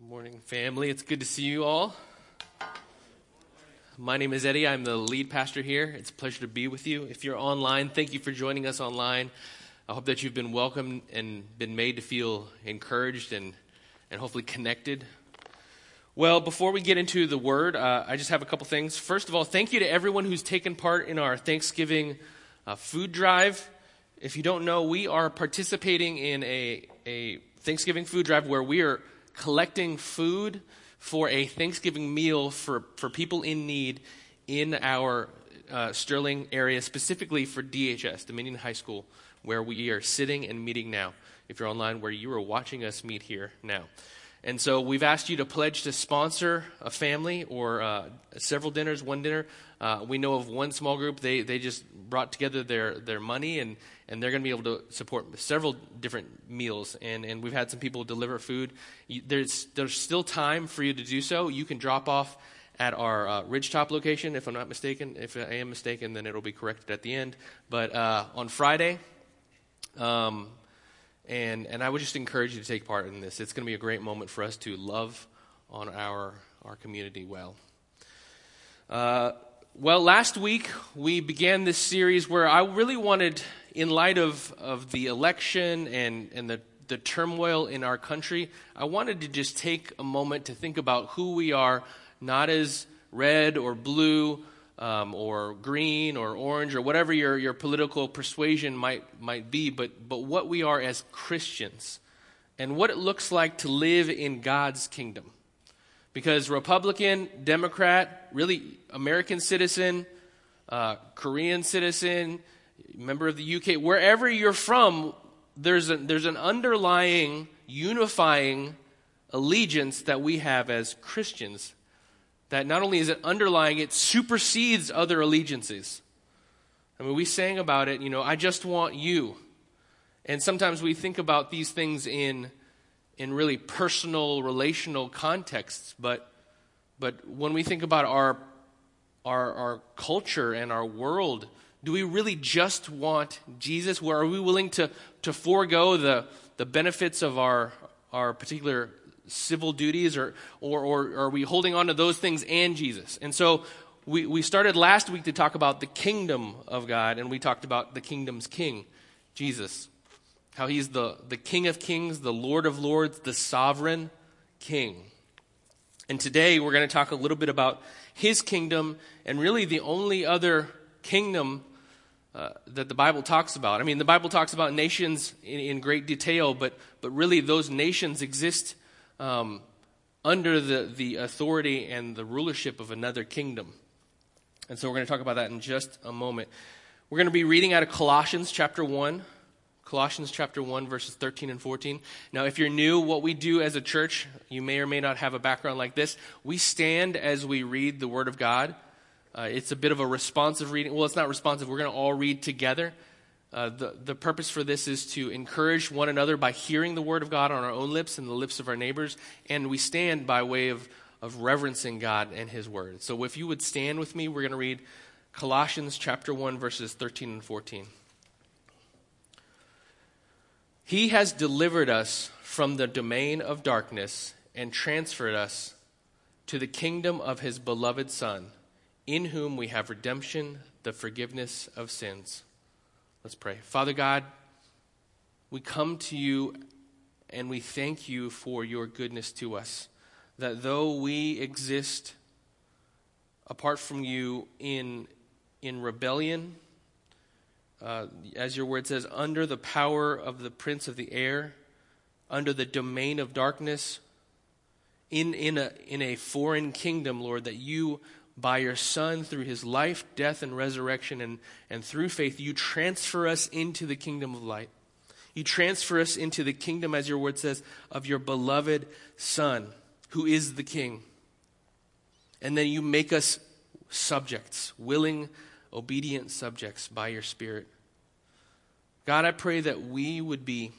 Good morning, family. It's good to see you all. My name is Eddie. I'm the lead pastor here. It's a pleasure to be with you. If you're online, thank you for joining us online. I hope that you've been welcomed and been made to feel encouraged and, and hopefully connected. Well, before we get into the word, uh, I just have a couple things. First of all, thank you to everyone who's taken part in our Thanksgiving uh, food drive. If you don't know, we are participating in a, a Thanksgiving food drive where we are collecting food for a Thanksgiving meal for, for people in need in our uh, Sterling area, specifically for DHS, Dominion High School, where we are sitting and meeting now. If you're online, where you are watching us meet here now. And so we've asked you to pledge to sponsor a family or uh, several dinners, one dinner. Uh, we know of one small group, they, they just brought together their, their money and and they're going to be able to support several different meals. And, and we've had some people deliver food. There's, there's still time for you to do so. You can drop off at our uh, Ridgetop location, if I'm not mistaken. If I am mistaken, then it'll be corrected at the end. But uh, on Friday, um, and, and I would just encourage you to take part in this. It's going to be a great moment for us to love on our, our community well. Uh, well, last week we began this series where I really wanted in light of, of the election and, and the, the turmoil in our country, I wanted to just take a moment to think about who we are, not as red or blue um, or green or orange or whatever your, your political persuasion might, might be, but, but what we are as Christians and what it looks like to live in God's kingdom. Because Republican, Democrat, really American citizen, uh, Korean citizen, member of the UK, wherever you're from, there's, a, there's an underlying, unifying allegiance that we have as Christians. That not only is it underlying, it supersedes other allegiances. I mean, we sang about it, you know, I just want you. And sometimes we think about these things in, in really personal, relational contexts, but, but when we think about our, our, our culture and our world, do we really just want Jesus? Where are we willing to, to forego the, the benefits of our, our particular civil duties, or, or, or are we holding on to those things and Jesus? And so we, we started last week to talk about the kingdom of God, and we talked about the kingdom's king, Jesus. How he's the, the King of kings, the Lord of lords, the sovereign king. And today we're going to talk a little bit about his kingdom and really the only other kingdom uh, that the Bible talks about. I mean, the Bible talks about nations in, in great detail, but, but really those nations exist um, under the, the authority and the rulership of another kingdom. And so we're going to talk about that in just a moment. We're going to be reading out of Colossians chapter 1. Colossians chapter 1, verses 13 and 14. Now, if you're new, what we do as a church, you may or may not have a background like this. We stand as we read the Word of God. Uh, it's a bit of a responsive reading. Well, it's not responsive. We're going to all read together. Uh, the, the purpose for this is to encourage one another by hearing the word of God on our own lips and the lips of our neighbors. And we stand by way of, of reverencing God and his word. So if you would stand with me, we're going to read Colossians chapter 1, verses 13 and 14. He has delivered us from the domain of darkness and transferred us to the kingdom of his beloved Son in whom we have redemption, the forgiveness of sins. Let's pray. Father God, we come to you and we thank you for your goodness to us. That though we exist apart from you in, in rebellion, uh, as your word says, under the power of the prince of the air, under the domain of darkness, in, in, a, in a foreign kingdom, Lord, that you by your Son through his life, death, and resurrection, and, and through faith, you transfer us into the kingdom of light. You transfer us into the kingdom, as your word says, of your beloved Son, who is the King. And then you make us subjects, willing, obedient subjects by your Spirit. God, I pray that we would be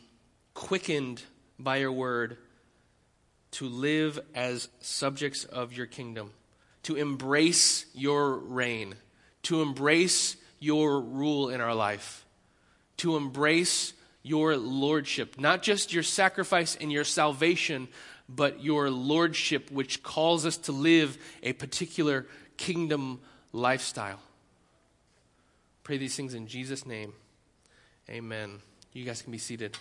quickened by your word to live as subjects of your kingdom to embrace your reign, to embrace your rule in our life, to embrace your lordship, not just your sacrifice and your salvation, but your lordship, which calls us to live a particular kingdom lifestyle. Pray these things in Jesus' name. Amen. You guys can be seated.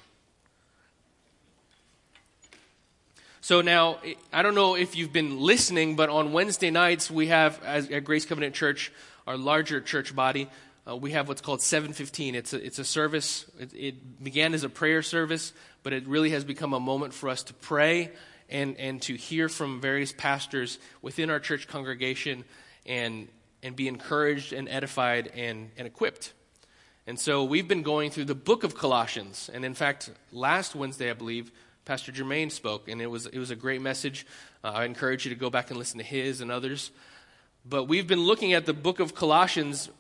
So now, I don't know if you've been listening, but on Wednesday nights, we have, at Grace Covenant Church, our larger church body, uh, we have what's called 715. It's a, it's a service. It, it, began as a prayer service, but it really has become a moment for us to pray and, and to hear from various pastors within our church congregation and, and be encouraged and edified and, and equipped. And so we've been going through the book of Colossians. And in fact, last Wednesday, I believe, Pastor Jermaine spoke, and it was, it was a great message. Uh, I encourage you to go back and listen to his and others. But we've been looking at the book of Colossians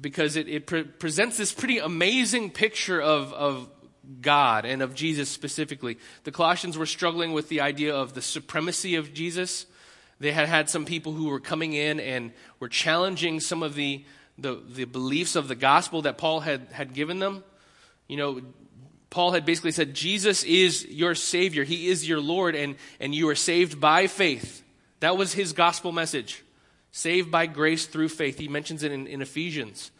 because it, it pre- presents this pretty amazing picture of, of God and of Jesus specifically. The Colossians were struggling with the idea of the supremacy of Jesus. They had had some people who were coming in and were challenging some of the, the, the beliefs of the gospel that Paul had, had given them. You know, Paul had basically said, Jesus is your Savior. He is your Lord, and, and you are saved by faith. That was his gospel message. Saved by grace through faith. He mentions it in, in Ephesians.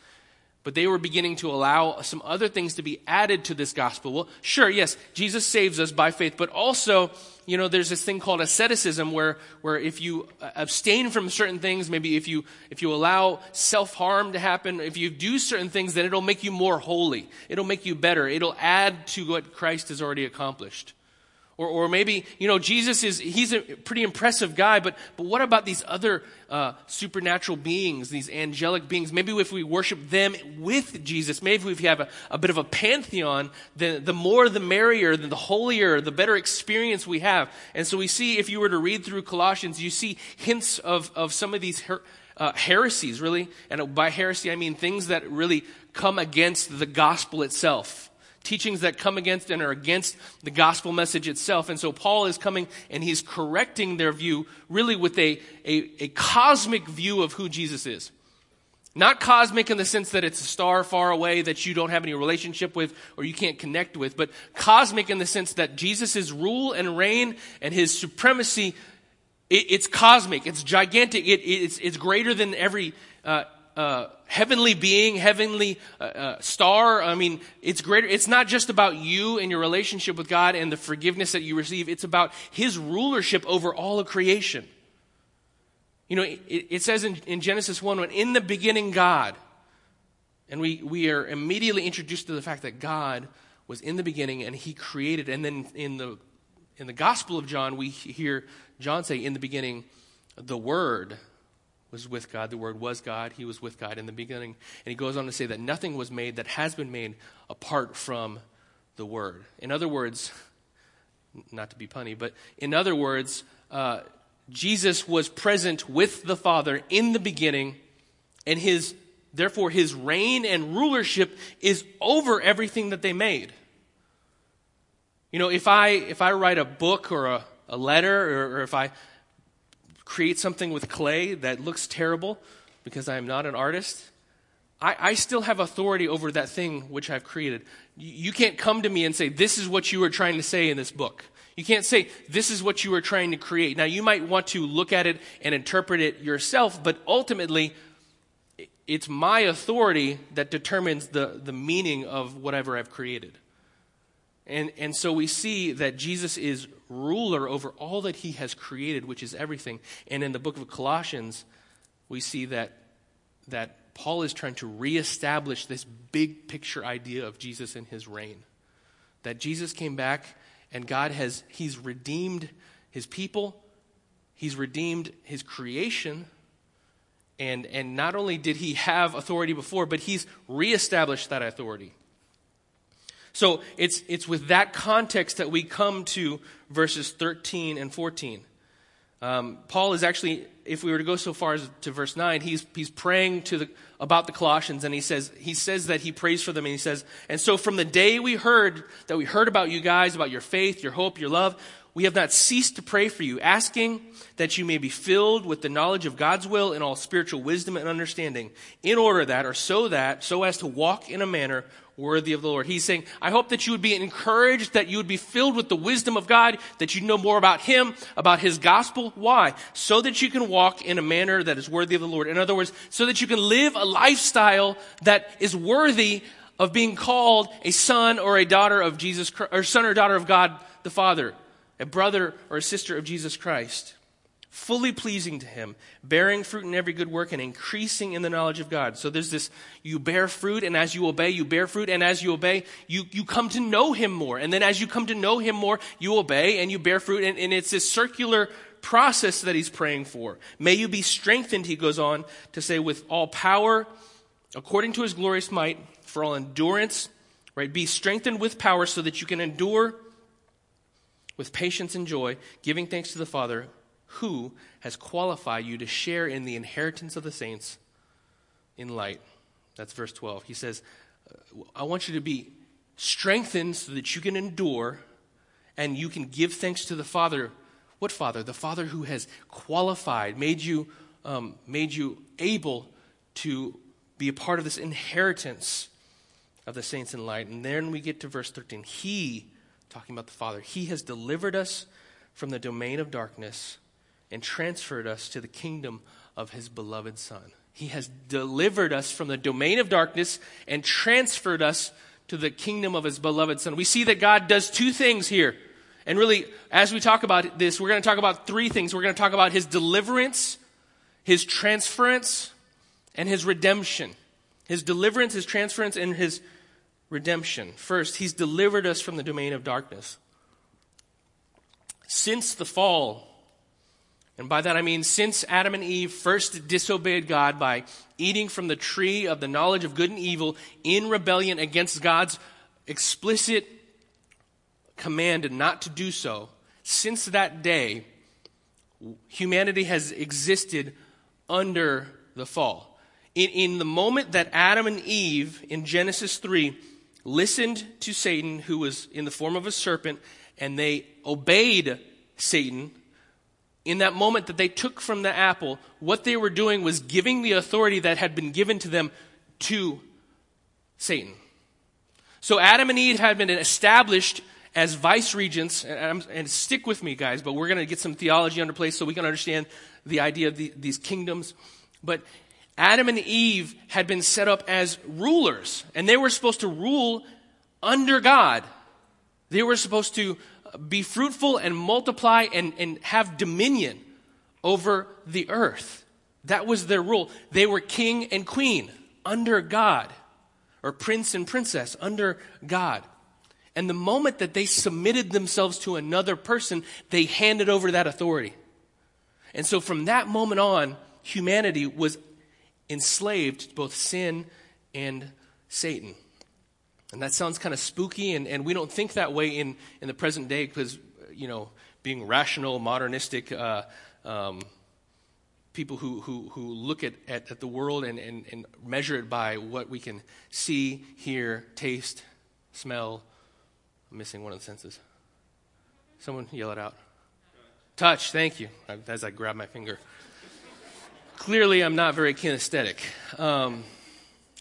But they were beginning to allow some other things to be added to this gospel. Well, sure, yes, Jesus saves us by faith, but also, you know, there's this thing called asceticism where, where if you abstain from certain things, maybe if you, if you allow self-harm to happen, if you do certain things, then it'll make you more holy. It'll make you better. It'll add to what Christ has already accomplished. Or, or maybe, you know, Jesus is, he's a pretty impressive guy, but, but what about these other uh, supernatural beings, these angelic beings? Maybe if we worship them with Jesus, maybe if we have a, a bit of a pantheon, then the more the merrier, the holier, the better experience we have. And so we see, if you were to read through Colossians, you see hints of, of some of these her, uh, heresies, really. And by heresy, I mean things that really come against the gospel itself teachings that come against and are against the gospel message itself. And so Paul is coming and he's correcting their view really with a, a, a cosmic view of who Jesus is. Not cosmic in the sense that it's a star far away that you don't have any relationship with or you can't connect with, but cosmic in the sense that Jesus' rule and reign and his supremacy, it, it's cosmic, it's gigantic, it, it's, it's greater than every uh, uh, heavenly being, heavenly uh, uh, star. I mean, it's greater. It's not just about you and your relationship with God and the forgiveness that you receive. It's about His rulership over all of creation. You know, it, it says in, in Genesis 1 when in the beginning God, and we, we are immediately introduced to the fact that God was in the beginning and He created. And then in the, in the Gospel of John, we hear John say, in the beginning, the Word was with God. The Word was God. He was with God in the beginning. And he goes on to say that nothing was made that has been made apart from the Word. In other words, not to be punny, but in other words, uh, Jesus was present with the Father in the beginning, and his therefore his reign and rulership is over everything that they made. You know, if I if I write a book or a, a letter, or, or if I create something with clay that looks terrible because I am not an artist, I, I, still have authority over that thing which I've created. You, you can't come to me and say, This is what you were trying to say in this book. You can't say, This is what you were trying to create. Now, you might want to look at it and interpret it yourself, but ultimately, it's my authority that determines the, the meaning of whatever I've created. And, and so we see that Jesus is ruler over all that he has created, which is everything. And in the book of Colossians, we see that, that Paul is trying to reestablish this big picture idea of Jesus and his reign. That Jesus came back and God has, he's redeemed his people, he's redeemed his creation. And, and not only did he have authority before, but he's reestablished that authority. So it's, it's with that context that we come to verses 13 and 14. Um, Paul is actually, if we were to go so far as to verse 9, he's, he's praying to the, about the Colossians, and he says, he says that he prays for them, and he says, And so from the day we heard, that we heard about you guys, about your faith, your hope, your love, we have not ceased to pray for you, asking that you may be filled with the knowledge of God's will in all spiritual wisdom and understanding, in order that, or so that, so as to walk in a manner worthy of the Lord. He's saying, I hope that you would be encouraged, that you would be filled with the wisdom of God, that you know more about Him, about His gospel. Why? So that you can walk in a manner that is worthy of the Lord. In other words, so that you can live a lifestyle that is worthy of being called a son or a daughter of Jesus, or son or daughter of God the Father a brother or a sister of Jesus Christ, fully pleasing to Him, bearing fruit in every good work, and increasing in the knowledge of God. So there's this you bear fruit, and as you obey, you bear fruit, and as you obey, you, you come to know Him more. And then as you come to know Him more, you obey and you bear fruit, and, and it's this circular process that He's praying for. May you be strengthened, He goes on to say, with all power, according to His glorious might, for all endurance, right? Be strengthened with power so that you can endure with patience and joy, giving thanks to the Father who has qualified you to share in the inheritance of the saints in light. That's verse 12. He says, I want you to be strengthened so that you can endure and you can give thanks to the Father. What Father? The Father who has qualified, made you, um, made you able to be a part of this inheritance of the saints in light. And then we get to verse 13. He talking about the Father. He has delivered us from the domain of darkness and transferred us to the kingdom of his beloved Son. He has delivered us from the domain of darkness and transferred us to the kingdom of his beloved Son. We see that God does two things here. And really, as we talk about this, we're going to talk about three things. We're going to talk about his deliverance, his transference, and his redemption. His deliverance, his transference, and his redemption. First, he's delivered us from the domain of darkness. Since the fall, and by that I mean since Adam and Eve first disobeyed God by eating from the tree of the knowledge of good and evil in rebellion against God's explicit command not to do so, since that day, humanity has existed under the fall. In, in the moment that Adam and Eve in Genesis 3 listened to Satan, who was in the form of a serpent, and they obeyed Satan, in that moment that they took from the apple, what they were doing was giving the authority that had been given to them to Satan. So Adam and Eve had been established as vice regents, and, and stick with me, guys, but we're going to get some theology under place so we can understand the idea of the, these kingdoms. But Adam and Eve had been set up as rulers, and they were supposed to rule under God. They were supposed to be fruitful and multiply and, and have dominion over the earth. That was their rule. They were king and queen under God, or prince and princess under God. And the moment that they submitted themselves to another person, they handed over that authority. And so from that moment on, humanity was enslaved to both sin and Satan. And that sounds kind of spooky, and, and we don't think that way in, in the present day because, you know, being rational, modernistic uh, um, people who, who, who look at, at, at the world and, and, and measure it by what we can see, hear, taste, smell. I'm missing one of the senses. Someone yell it out. Touch, thank you, as I grab my finger clearly I'm not very kinesthetic. Um,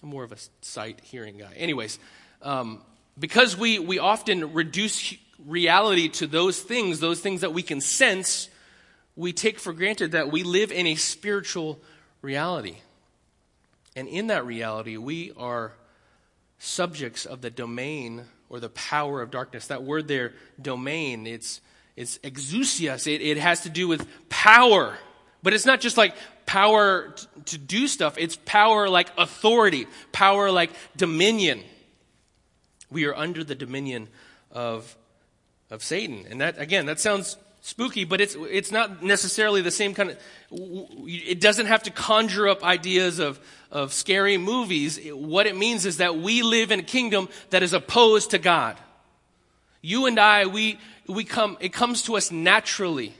I'm more of a sight hearing guy. Anyways, um, because we, we often reduce reality to those things, those things that we can sense, we take for granted that we live in a spiritual reality. And in that reality, we are subjects of the domain or the power of darkness. That word there, domain, it's, it's exousias. It, it has to do with power. But it's not just like power to do stuff, it's power like authority, power like dominion. We are under the dominion of, of Satan. And that, again, that sounds spooky, but it's, it's not necessarily the same kind of, it doesn't have to conjure up ideas of, of scary movies. What it means is that we live in a kingdom that is opposed to God. You and I, we, we come, it comes to us naturally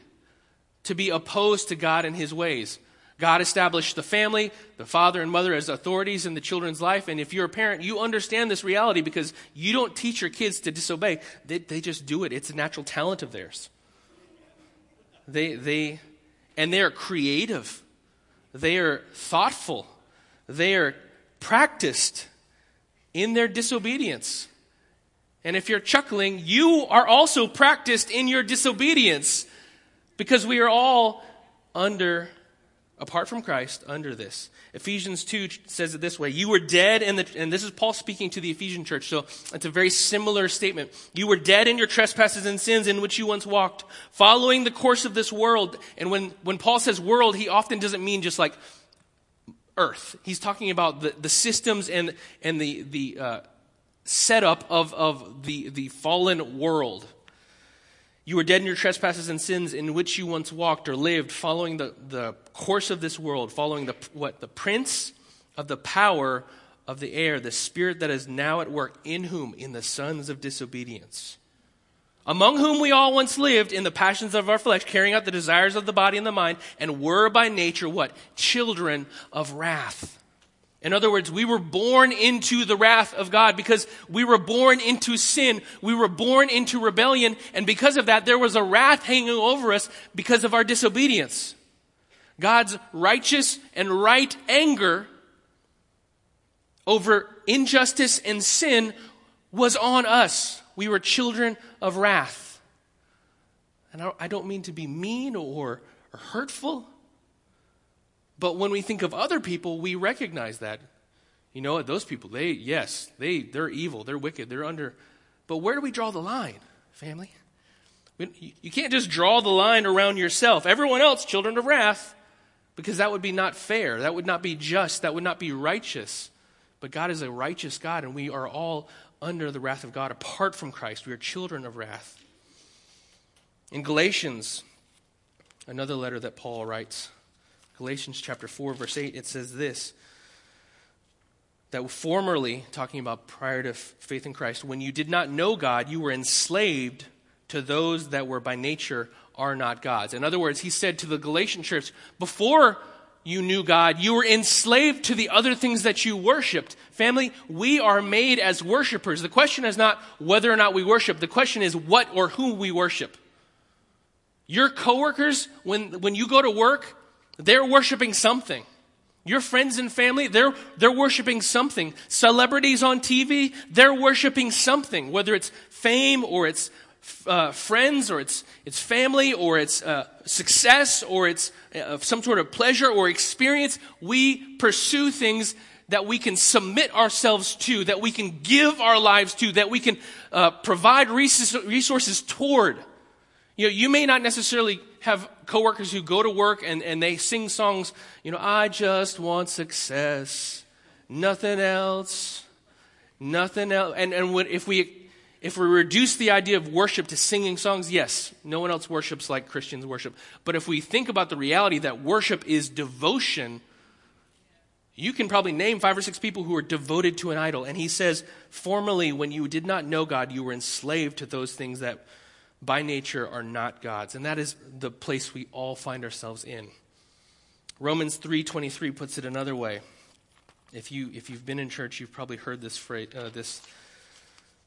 to be opposed to God and his ways. God established the family, the father and mother as authorities in the children's life. And if you're a parent, you understand this reality because you don't teach your kids to disobey. They, they just do it. It's a natural talent of theirs. they, they, and they are creative. They are thoughtful. They are practiced in their disobedience. And if you're chuckling, you are also practiced in your disobedience because we are all under, apart from Christ, under this. Ephesians 2 says it this way You were dead, in the, and this is Paul speaking to the Ephesian church, so it's a very similar statement. You were dead in your trespasses and sins in which you once walked, following the course of this world. And when, when Paul says world, he often doesn't mean just like earth. He's talking about the, the systems and, and the, the uh, setup of, of the, the fallen world. You were dead in your trespasses and sins in which you once walked or lived, following the, the course of this world, following the, what, the prince of the power of the air, the spirit that is now at work in whom? In the sons of disobedience. Among whom we all once lived in the passions of our flesh, carrying out the desires of the body and the mind, and were by nature what? Children of wrath in other words, we were born into the wrath of God because we were born into sin. We were born into rebellion. And because of that, there was a wrath hanging over us because of our disobedience. God's righteous and right anger over injustice and sin was on us. We were children of wrath. And I don't mean to be mean or, hurtful. But when we think of other people, we recognize that. You know what? Those people, they, yes, they, they're evil, they're wicked, they're under. But where do we draw the line, family? You can't just draw the line around yourself. Everyone else, children of wrath, because that would be not fair. That would not be just. That would not be righteous. But God is a righteous God, and we are all under the wrath of God apart from Christ. We are children of wrath. In Galatians, another letter that Paul writes, Galatians chapter 4, verse 8, it says this that formerly, talking about prior to faith in Christ, when you did not know God, you were enslaved to those that were by nature are not God's. In other words, he said to the Galatian church, before you knew God, you were enslaved to the other things that you worshiped. Family, we are made as worshipers. The question is not whether or not we worship, the question is what or who we worship. Your coworkers, when, when you go to work, they're worshiping something. Your friends and family, they're, they're worshiping something. Celebrities on TV, they're worshiping something, whether it's fame or it's uh, friends or it's, it's family or it's uh, success or it's uh, some sort of pleasure or experience. We pursue things that we can submit ourselves to, that we can give our lives to, that we can uh, provide resources toward. You know, you may not necessarily have coworkers who go to work and, and they sing songs, you know, I just want success, nothing else, nothing else. And, and when, if we if we reduce the idea of worship to singing songs, yes, no one else worships like Christians worship. But if we think about the reality that worship is devotion, you can probably name five or six people who are devoted to an idol. And he says, formerly, when you did not know God, you were enslaved to those things that by nature are not God's. And that is the place we all find ourselves in. Romans 3:23 puts it another way. If you if you've been in church, you've probably heard this phrase, uh, this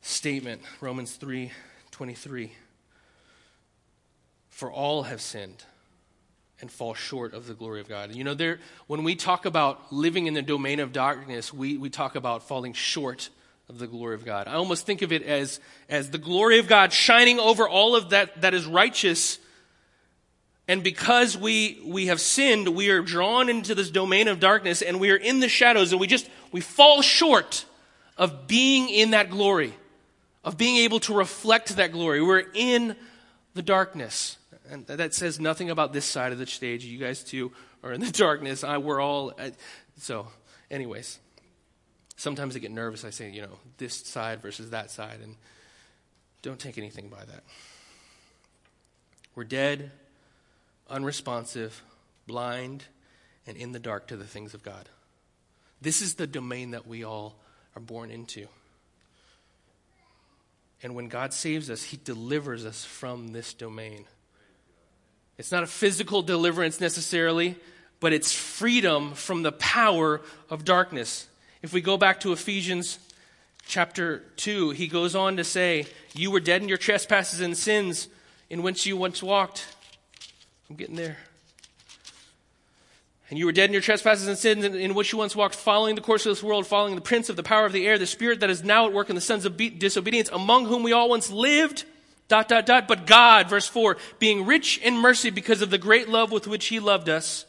statement. Romans 3:23. For all have sinned and fall short of the glory of God. You know, there when we talk about living in the domain of darkness, we, we talk about falling short of the glory of God. I almost think of it as, as the glory of God shining over all of that that is righteous. And because we, we have sinned, we are drawn into this domain of darkness and we are in the shadows and we just, we fall short of being in that glory, of being able to reflect that glory. We're in the darkness. And that says nothing about this side of the stage. You guys too are in the darkness. I, we're all, uh, so anyways sometimes I get nervous. I say, you know, this side versus that side, and don't take anything by that. We're dead, unresponsive, blind, and in the dark to the things of God. This is the domain that we all are born into. And when God saves us, He delivers us from this domain. It's not a physical deliverance necessarily, but it's freedom from the power of darkness. If we go back to Ephesians chapter 2, he goes on to say, You were dead in your trespasses and sins in which you once walked. I'm getting there. And you were dead in your trespasses and sins in, which you once walked, following the course of this world, following the prince of the power of the air, the spirit that is now at work in the sons of be- disobedience, among whom we all once lived. Dot, dot, dot. But God, verse 4, being rich in mercy because of the great love with which he loved us,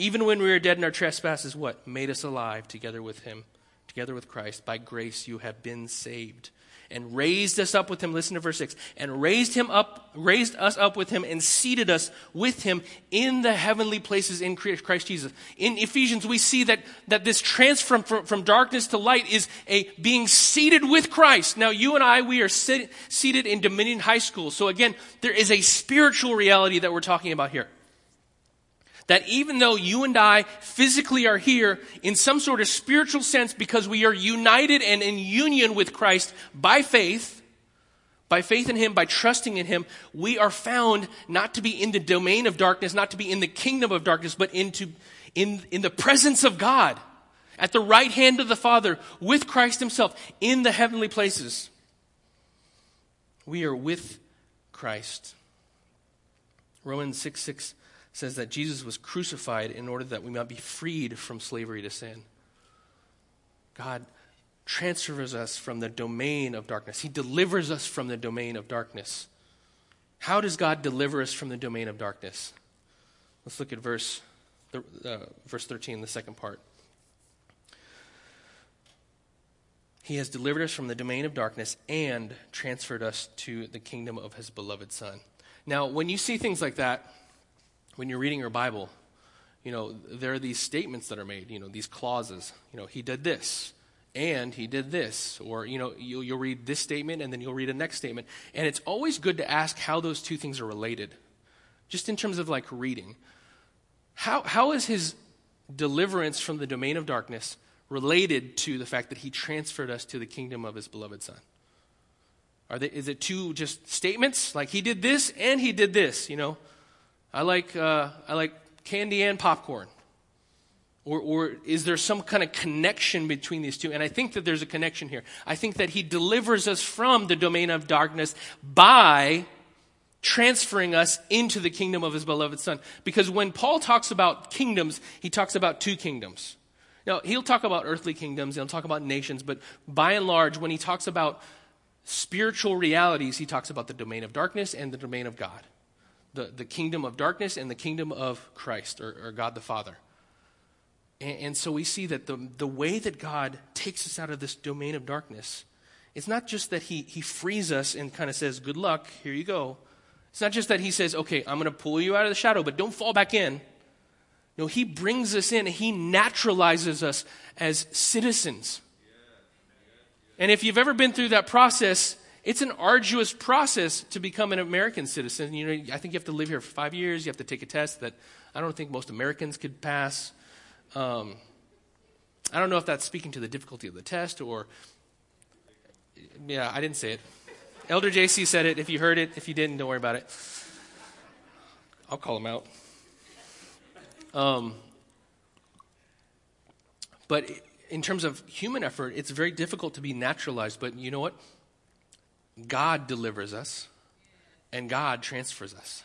even when we were dead in our trespasses, what? Made us alive together with him, together with Christ. By grace you have been saved and raised us up with him. Listen to verse 6 and raised him up raised us up with him and seated us with him in the heavenly places in christ jesus. In ephesians we see that that this transfer from, from darkness to light is a being seated with christ. Now you and i we are sit, seated in dominion high school. So again there is a spiritual reality that we're talking about here that even though you and I physically are here in some sort of spiritual sense because we are united and in union with Christ by faith, by faith in Him, by trusting in Him, we are found not to be in the domain of darkness, not to be in the kingdom of darkness, but into, in, in the presence of God, at the right hand of the Father, with Christ Himself, in the heavenly places. We are with Christ. Romans 6 6 says that Jesus was crucified in order that we might be freed from slavery to sin. God transfers us from the domain of darkness. He delivers us from the domain of darkness. How does God deliver us from the domain of darkness? Let's look at verse, uh, verse 13, the second part. He has delivered us from the domain of darkness and transferred us to the kingdom of his beloved Son. Now, when you see things like that, when you're reading your Bible, you know, there are these statements that are made, you know, these clauses. You know, he did this, and he did this. Or, you know, you'll, you'll read this statement, and then you'll read a next statement. And it's always good to ask how those two things are related, just in terms of like reading. How, how is his deliverance from the domain of darkness related to the fact that he transferred us to the kingdom of his beloved Son? Are they, is it two just statements? Like he did this and he did this, you know? I like, uh, I like candy and popcorn. Or, or is there some kind of connection between these two? And I think that there's a connection here. I think that he delivers us from the domain of darkness by transferring us into the kingdom of his beloved son. Because when Paul talks about kingdoms, he talks about two kingdoms. Now, he'll talk about earthly kingdoms, he'll talk about nations, but by and large, when he talks about spiritual realities, he talks about the domain of darkness and the domain of God the, the kingdom of darkness and the kingdom of Christ or, or God the Father. And, and, so we see that the, the way that God takes us out of this domain of darkness, it's not just that he, he frees us and kind of says, Good luck, here you go. It's not just that He says, Okay, I'm going to pull you out of the shadow, but don't fall back in. No, He brings us in, He naturalizes us as citizens. And if you've ever been through that process, it's an arduous process to become an American citizen. You know, I think you have to live here for five years. You have to take a test that I don't think most Americans could pass. Um, I don't know if that's speaking to the difficulty of the test or. Yeah, I didn't say it. Elder JC said it. If you heard it, if you didn't, don't worry about it. I'll call him out. Um, but in terms of human effort, it's very difficult to be naturalized. But you know what? God delivers us and God transfers us.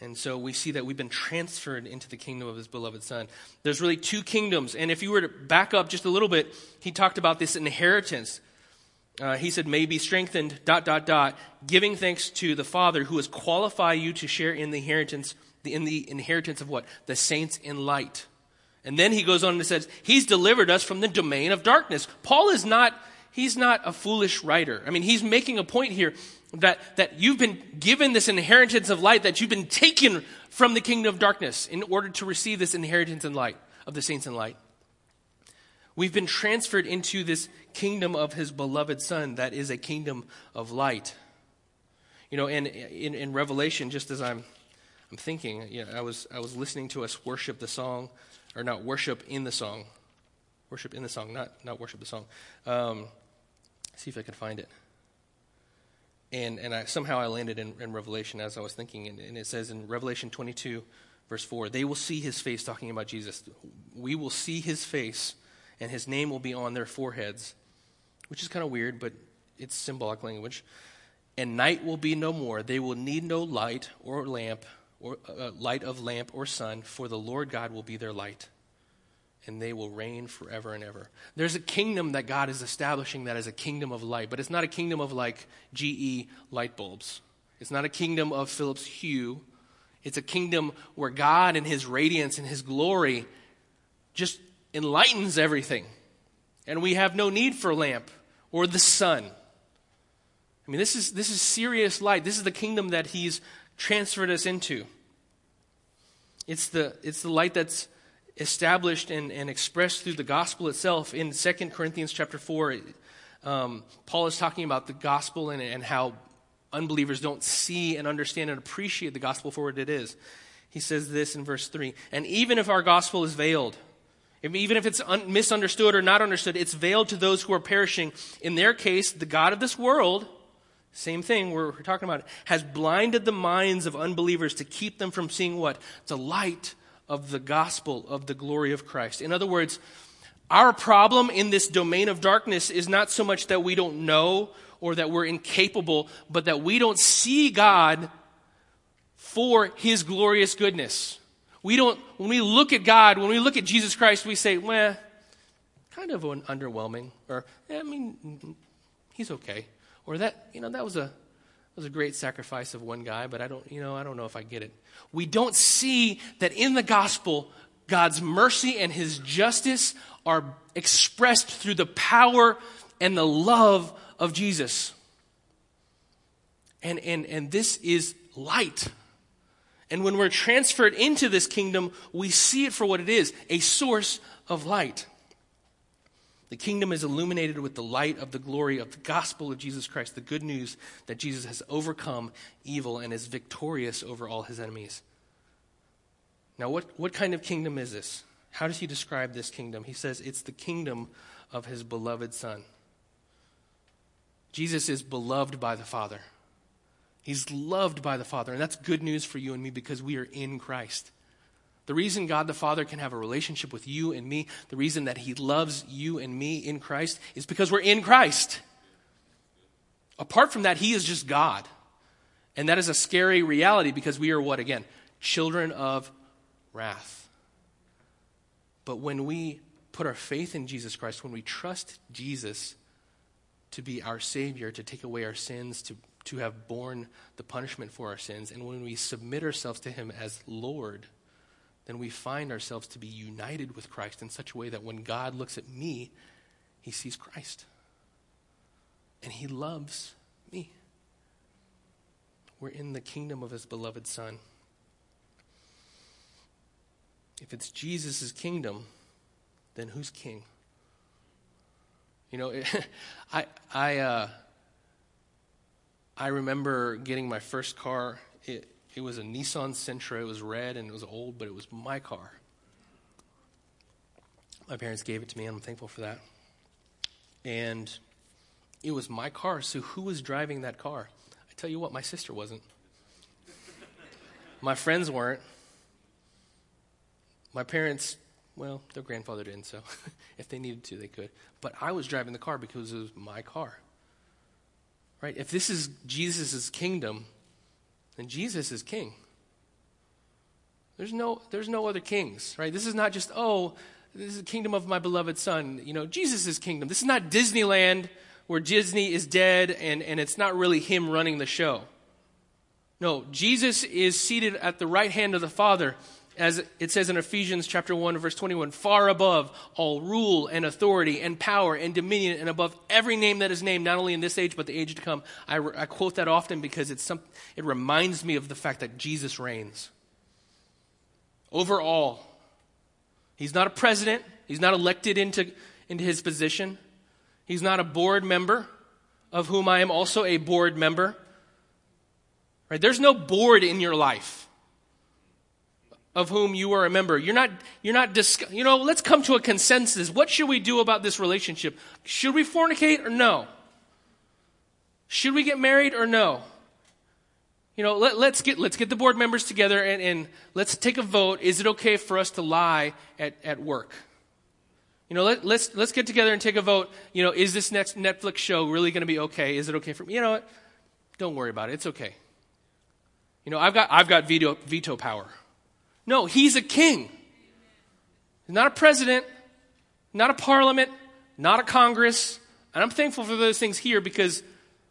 And so we see that we've been transferred into the kingdom of his beloved son. There's really two kingdoms. And if you were to back up just a little bit, he talked about this inheritance. Uh, he said, may be strengthened, dot, dot, dot, giving thanks to the Father who has qualified you to share in the inheritance, in the inheritance of what? The saints in light. And then he goes on and says, He's delivered us from the domain of darkness. Paul is not he's not a foolish writer. I mean, he's making a point here that, that you've been given this inheritance of light, that you've been taken from the kingdom of darkness in order to receive this inheritance in light of the saints in light. We've been transferred into this kingdom of his beloved son that is a kingdom of light. You know, and in, in Revelation, just as I'm, I'm thinking, you know, I was, I was listening to us worship the song, or not worship in the song, worship in the song, not, not worship the song. Um, see if I can find it. And, and I, somehow I landed in, in Revelation as I was thinking, and, and it says in Revelation 22, verse 4, they will see his face, talking about Jesus. We will see his face, and his name will be on their foreheads, which is kind of weird, but it's symbolic language. and night will be no more. They will need no light or lamp, or uh, light of lamp or sun, for the Lord God will be their light, and they will reign forever and ever. There's a kingdom that God is establishing that is a kingdom of light, but it's not a kingdom of like GE light bulbs. It's not a kingdom of Philips Hue. It's a kingdom where God and His radiance and His glory just enlightens everything. And we have no need for lamp or the sun. I mean, this is, this is serious light. This is the kingdom that he's transferred us into. It's the, it's the light that's established and, and expressed through the gospel itself. In 2 Corinthians chapter 4, um, Paul is talking about the gospel and, and how unbelievers don't see and understand and appreciate the gospel for what it is. He says this in verse 3 And even if our gospel is veiled, even if it's un- misunderstood or not understood, it's veiled to those who are perishing. In their case, the God of this world same thing we're, talking about. Has blinded the minds of unbelievers to keep them from seeing what? The light of the gospel of the glory of Christ. In other words, our problem in this domain of darkness is not so much that we don't know or that we're incapable, but that we don't see God for his glorious goodness. We don't, when we look at God, when we look at Jesus Christ, we say, well, kind of an underwhelming, or, I mean, he's okay. Or that, you know, that was a was a great sacrifice of one guy, but I don't, you know, I don't know if I get it. We don't see that in the gospel, God's mercy and his justice are expressed through the power and the love of Jesus. And, and, and this is light. And when we're transferred into this kingdom, we see it for what it is a source of light. The kingdom is illuminated with the light of the glory of the gospel of Jesus Christ, the good news that Jesus has overcome evil and is victorious over all his enemies. Now, what, what kind of kingdom is this? How does he describe this kingdom? He says it's the kingdom of his beloved Son. Jesus is beloved by the Father. He's loved by the Father, and that's good news for you and me because we are in Christ. The reason God the Father can have a relationship with you and me, the reason that He loves you and me in Christ, is because we're in Christ. Apart from that, He is just God. And that is a scary reality because we are what again? Children of wrath. But when we put our faith in Jesus Christ, when we trust Jesus to be our Savior, to take away our sins, to, to have borne the punishment for our sins, and when we submit ourselves to Him as Lord, then we find ourselves to be united with Christ in such a way that when God looks at me, he sees Christ. And he loves me. We're in the kingdom of his beloved Son. If it's Jesus' kingdom, then who's king? You know, it, I, I, uh, I remember getting my first car. It, it was a Nissan Sentra. It was red and it was old, but it was my car. My parents gave it to me, and I'm thankful for that. And it was my car, so who was driving that car? I tell you what, my sister wasn't. my friends weren't. My parents, well, their grandfather didn't, so if they needed to, they could. But I was driving the car because it was my car. Right? If this is Jesus' kingdom, then Jesus is king. There's no, there's no other kings, right? This is not just, oh, this is the kingdom of my beloved son. You know, Jesus' is kingdom. This is not Disneyland where Disney is dead and, and it's not really him running the show. No, Jesus is seated at the right hand of the Father as it says in Ephesians chapter 1 verse 21, far above all rule and authority and power and dominion and above every name that is named, not only in this age but the age to come. I, I quote that often because it's some, it reminds me of the fact that Jesus reigns over all. He's not a president. He's not elected into, into his position. He's not a board member, of whom I am also a board member. Right? There's no board in your life of whom you are a member. You're not, you're not, dis- you know, let's come to a consensus. What should we do about this relationship? Should we fornicate or no? Should we get married or no? You know, let, us get, let's get the board members together and, and let's take a vote. Is it okay for us to lie at, at work? You know, let, let's, let's get together and take a vote. You know, is this next Netflix show really going to be okay? Is it okay for me? You know what? Don't worry about it. It's okay. You know, I've got, I've got veto, veto power. No, he's a king. Not a president, not a parliament, not a Congress. And I'm thankful for those things here because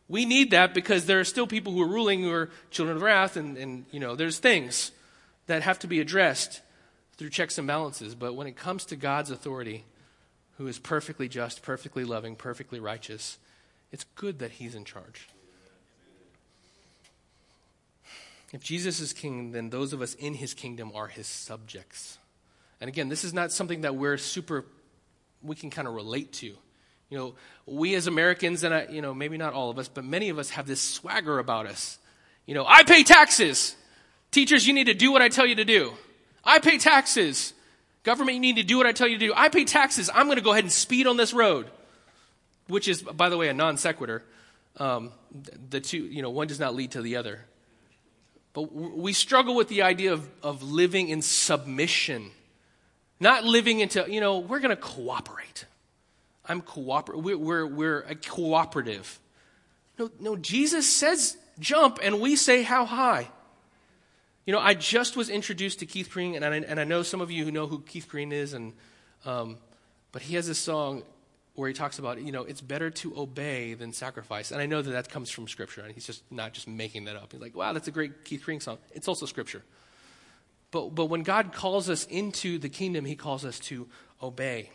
we need that because there are still people who are ruling who are children of wrath, and, and you know, there's things that have to be addressed through checks and balances. But when it comes to God's authority, who is perfectly just, perfectly loving, perfectly righteous, it's good that He's in charge. If Jesus is king, then those of us in His kingdom are His subjects. And again, this is not something that we're super, we can kind of relate to. You know, we as Americans, and I, you know, maybe not all of us, but many of us have this swagger about us. You know, I pay taxes. Teachers, you need to do what I tell you to do. I pay taxes. Government, you need to do what I tell you to do. I pay taxes. I'm going to go ahead and speed on this road, which is, by the way, a non sequitur. Um, the two, you know, one does not lead to the other. But we struggle with the idea of, of living in submission, not living into, you know, we're going to cooperate. I'm cooperative. We're, we're, we're a cooperative. No, no, Jesus says jump, and we say how high. You know, I just was introduced to Keith Green, and I, and I know some of you who know who Keith Green is, and um, but he has this song where he talks about, you know, it's better to obey than sacrifice. And I know that that comes from Scripture, and he's just not just making that up. He's like, wow, that's a great Keith Green song. It's also Scripture. But, but when God calls us into the kingdom, he calls us to obey.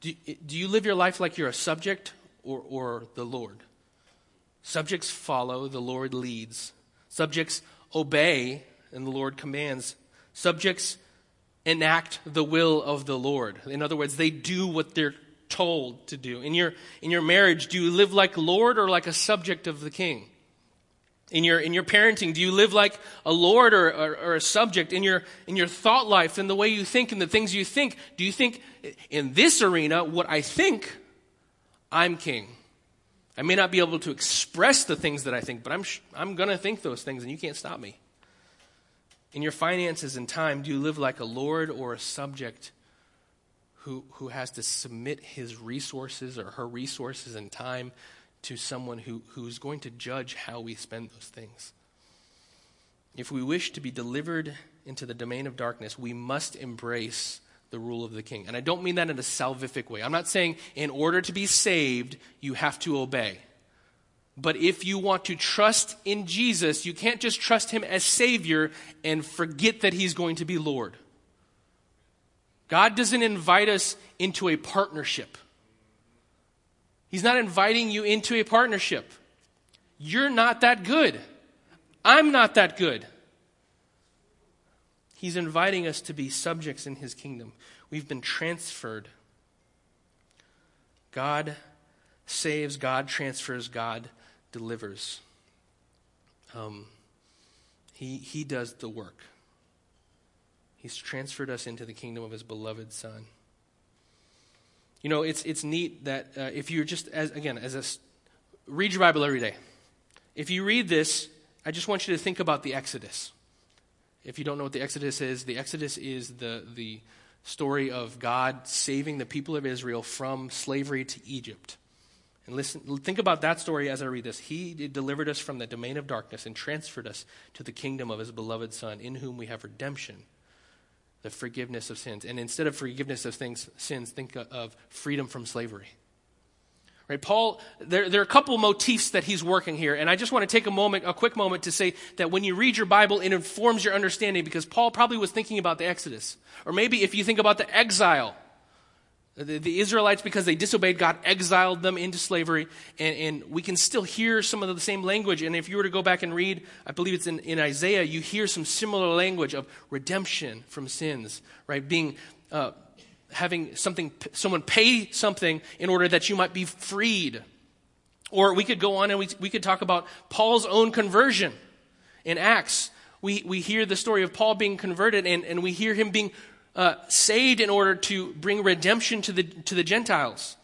Do, do you live your life like you're a subject or, or the Lord? Subjects follow, the Lord leads. Subjects obey, and the Lord commands. Subjects enact the will of the Lord. In other words, they do what they're told to do. In your, in your marriage, do you live like Lord or like a subject of the king? In your, in your parenting, do you live like a Lord or, or, or, a subject? In your, in your thought life in the way you think and the things you think, do you think in this arena, what I think, I'm king? I may not be able to express the things that I think, but I'm, I'm going to think those things and you can't stop me. In your finances and time, do you live like a Lord or a subject who, who has to submit his resources or her resources and time to someone who, who's going to judge how we spend those things? If we wish to be delivered into the domain of darkness, we must embrace the rule of the king. And I don't mean that in a salvific way. I'm not saying in order to be saved, you have to obey. But if you want to trust in Jesus, you can't just trust him as Savior and forget that he's going to be Lord. God doesn't invite us into a partnership. He's not inviting you into a partnership. You're not that good. I'm not that good. He's inviting us to be subjects in his kingdom. We've been transferred. God saves, God transfers, God delivers. Um, he, he does the work. He's transferred us into the kingdom of his beloved Son. You know, it's, it's neat that uh, if you're just, as, again, as a, read your Bible every day. If you read this, I just want you to think about the Exodus. If you don't know what the Exodus is, the Exodus is the, the story of God saving the people of Israel from slavery to Egypt. And listen, think about that story as I read this. He delivered us from the domain of darkness and transferred us to the kingdom of his beloved Son, in whom we have redemption, the forgiveness of sins. And instead of forgiveness of things, sins, think of freedom from slavery. Right? Paul, there, there are a couple motifs that he's working here, and I just want to take a moment, a quick moment to say that when you read your Bible, it informs your understanding because Paul probably was thinking about the Exodus. Or maybe if you think about the exile, the, the Israelites, because they disobeyed God, exiled them into slavery, and, and, we can still hear some of the same language. And if you were to go back and read, I believe it's in, in Isaiah, you hear some similar language of redemption from sins, right? Being uh, having something, someone pay something in order that you might be freed. Or we could go on and we, we could talk about Paul's own conversion in Acts. We, we hear the story of Paul being converted and, and we hear him being uh, saved in order to bring redemption to the, to the Gentiles.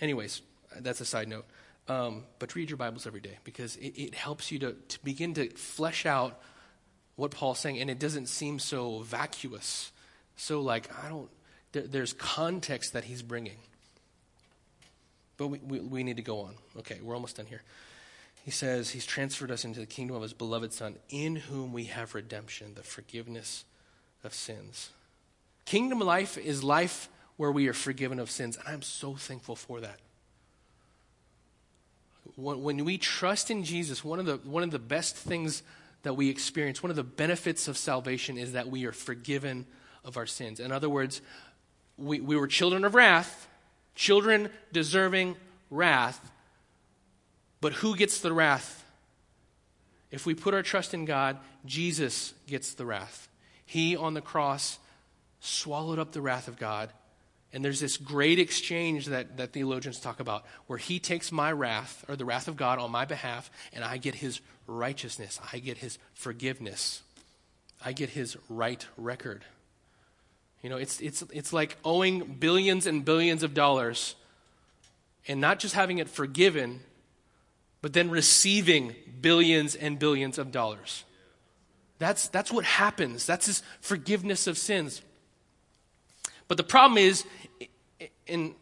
Anyways, that's a side note. Um, but read your Bibles every day because it, it helps you to, to begin to flesh out what Paul's saying, and it doesn't seem so vacuous so, like, I don't, there, there's context that he's bringing. But we, we, we need to go on. Okay, we're almost done here. He says, He's transferred us into the kingdom of His beloved Son, in whom we have redemption, the forgiveness of sins. Kingdom life is life where we are forgiven of sins. And I'm so thankful for that. When, when we trust in Jesus, one of, the, one of the best things that we experience, one of the benefits of salvation is that we are forgiven of our sins. In other words, we, we were children of wrath, children deserving wrath, but who gets the wrath? If we put our trust in God, Jesus gets the wrath. He on the cross swallowed up the wrath of God. And there's this great exchange that, that theologians talk about where he takes my wrath, or the wrath of God, on my behalf, and I get his righteousness. I get his forgiveness. I get his right record. You know, it's, it's, it's like owing billions and billions of dollars and not just having it forgiven, but then receiving billions and billions of dollars. That's, that's what happens. That's his forgiveness of sins. But the problem is, in,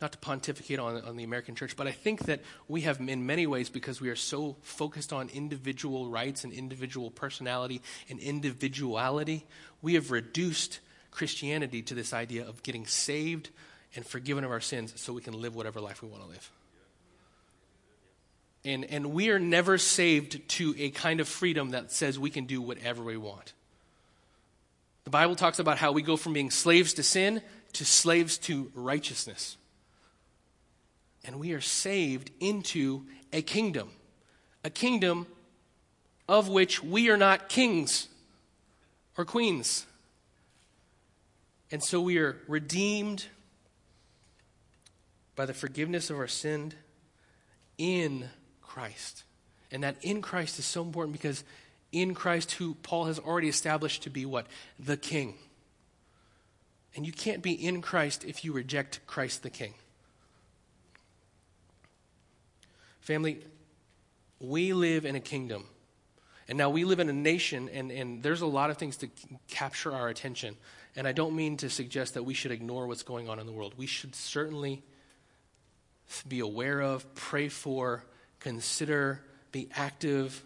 not to pontificate on, on the American church, but I think that we have, in many ways, because we are so focused on individual rights and individual personality and individuality, we have reduced Christianity to this idea of getting saved and forgiven of our sins so we can live whatever life we want to live. And, and we are never saved to a kind of freedom that says we can do whatever we want. The Bible talks about how we go from being slaves to sin to slaves to righteousness. And we are saved into a kingdom, a kingdom of which we are not kings or queens. And so we are redeemed by the forgiveness of our sin in Christ. And that in Christ is so important because in Christ, who Paul has already established to be what? The King. And you can't be in Christ if you reject Christ the King. Family, we live in a kingdom. And now we live in a nation, and, and there's a lot of things to capture our attention. And I don't mean to suggest that we should ignore what's going on in the world. We should certainly be aware of, pray for, consider, be active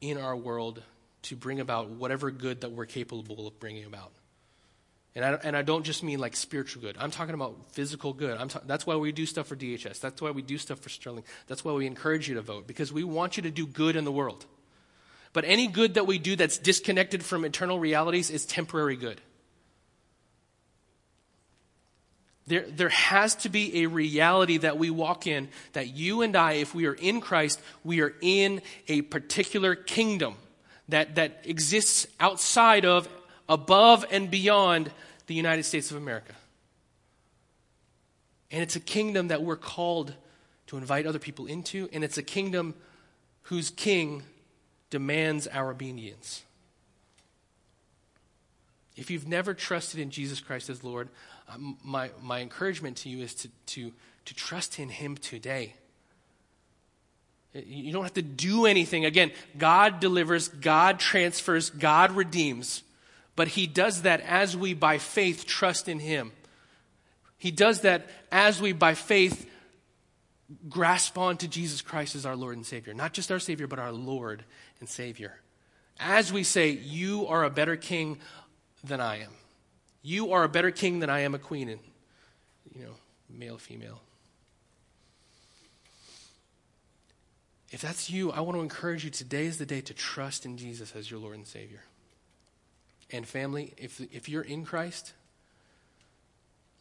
in our world to bring about whatever good that we're capable of bringing about. And I, and I don't just mean like spiritual good. I'm talking about physical good. Ta- that's why we do stuff for DHS. That's why we do stuff for Sterling. That's why we encourage you to vote, because we want you to do good in the world. But any good that we do that's disconnected from eternal realities is temporary good. There, there has to be a reality that we walk in that you and I, if we are in Christ, we are in a particular kingdom that, that exists outside of, above, and beyond the United States of America. And it's a kingdom that we're called to invite other people into, and it's a kingdom whose king demands our obedience. If you've never trusted in Jesus Christ as Lord, um, my, my encouragement to you is to, to, to trust in Him today. You don't have to do anything. Again, God delivers, God transfers, God redeems. But He does that as we, by faith, trust in Him. He does that as we, by faith, grasp on to Jesus Christ as our Lord and Savior. Not just our Savior, but our Lord and Savior. As we say, You are a better king than I am. You are a better king than I am a queen. And, you know, male, female. If that's you, I want to encourage you today is the day to trust in Jesus as your Lord and Savior. And family, if, if you're in Christ,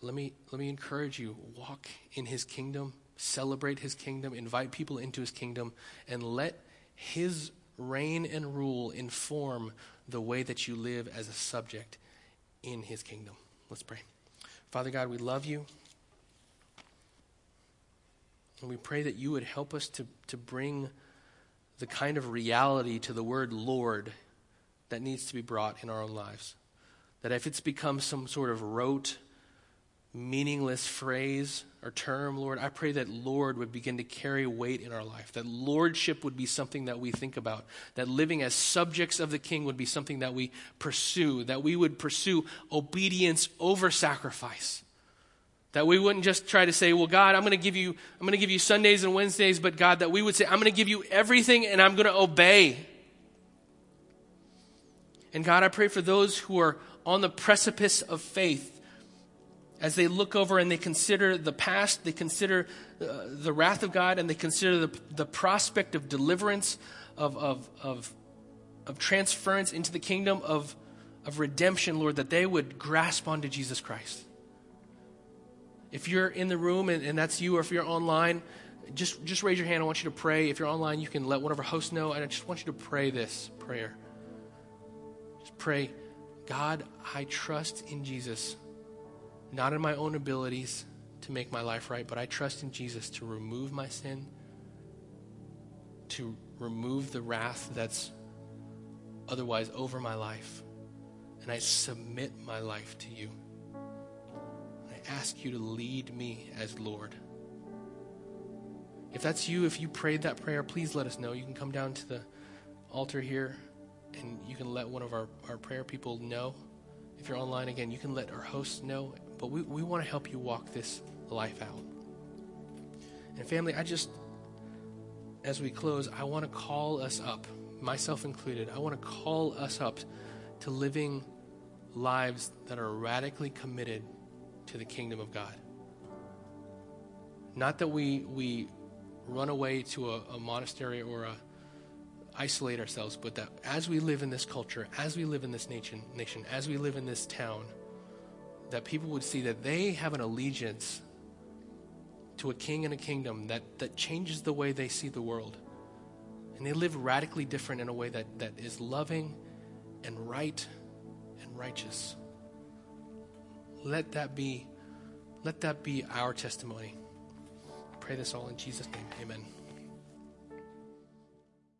let me, let me encourage you walk in his kingdom, celebrate his kingdom, invite people into his kingdom, and let his reign and rule inform the way that you live as a subject in his kingdom. Let's pray. Father God, we love you. And we pray that you would help us to, to bring the kind of reality to the word Lord that needs to be brought in our own lives. That if it's become some sort of rote, meaningless phrase or term, Lord, I pray that Lord would begin to carry weight in our life. That lordship would be something that we think about. That living as subjects of the king would be something that we pursue. That we would pursue obedience over sacrifice. That we wouldn't just try to say, well, God, I'm going to give you, I'm going to give you Sundays and Wednesdays, but God, that we would say, I'm going to give you everything and I'm going to obey. And God, I pray for those who are on the precipice of faith as they look over and they consider the past, they consider uh, the wrath of God, and they consider the, the prospect of deliverance, of, of, of, of transference into the kingdom of, of redemption, Lord, that they would grasp onto Jesus Christ. If you're in the room and, and that's you, or if you're online, just, just raise your hand. I want you to pray. If you're online, you can let one of our hosts know. And I just want you to pray this prayer. Just pray, God, I trust in Jesus, not in my own abilities to make my life right, but I trust in Jesus to remove my sin, to remove the wrath that's otherwise over my life. And I submit my life to you I ask you to lead me as Lord. If that's you, if you prayed that prayer, please let us know. You can come down to the altar here and you can let one of our, our prayer people know. If you're online again, you can let our hosts know. But we, we want to help you walk this life out. And family, I just, as we close, I want to call us up, myself included, I want to call us up to living lives that are radically committed to the kingdom of God. Not that we, we run away to a, a monastery or a, isolate ourselves, but that as we live in this culture, as we live in this nation, nation, as we live in this town, that people would see that they have an allegiance to a king and a kingdom that, that changes the way they see the world. And they live radically different in a way that, that is loving and right and righteous. Let that be, let that be our testimony. I pray this all in Jesus' name. Amen.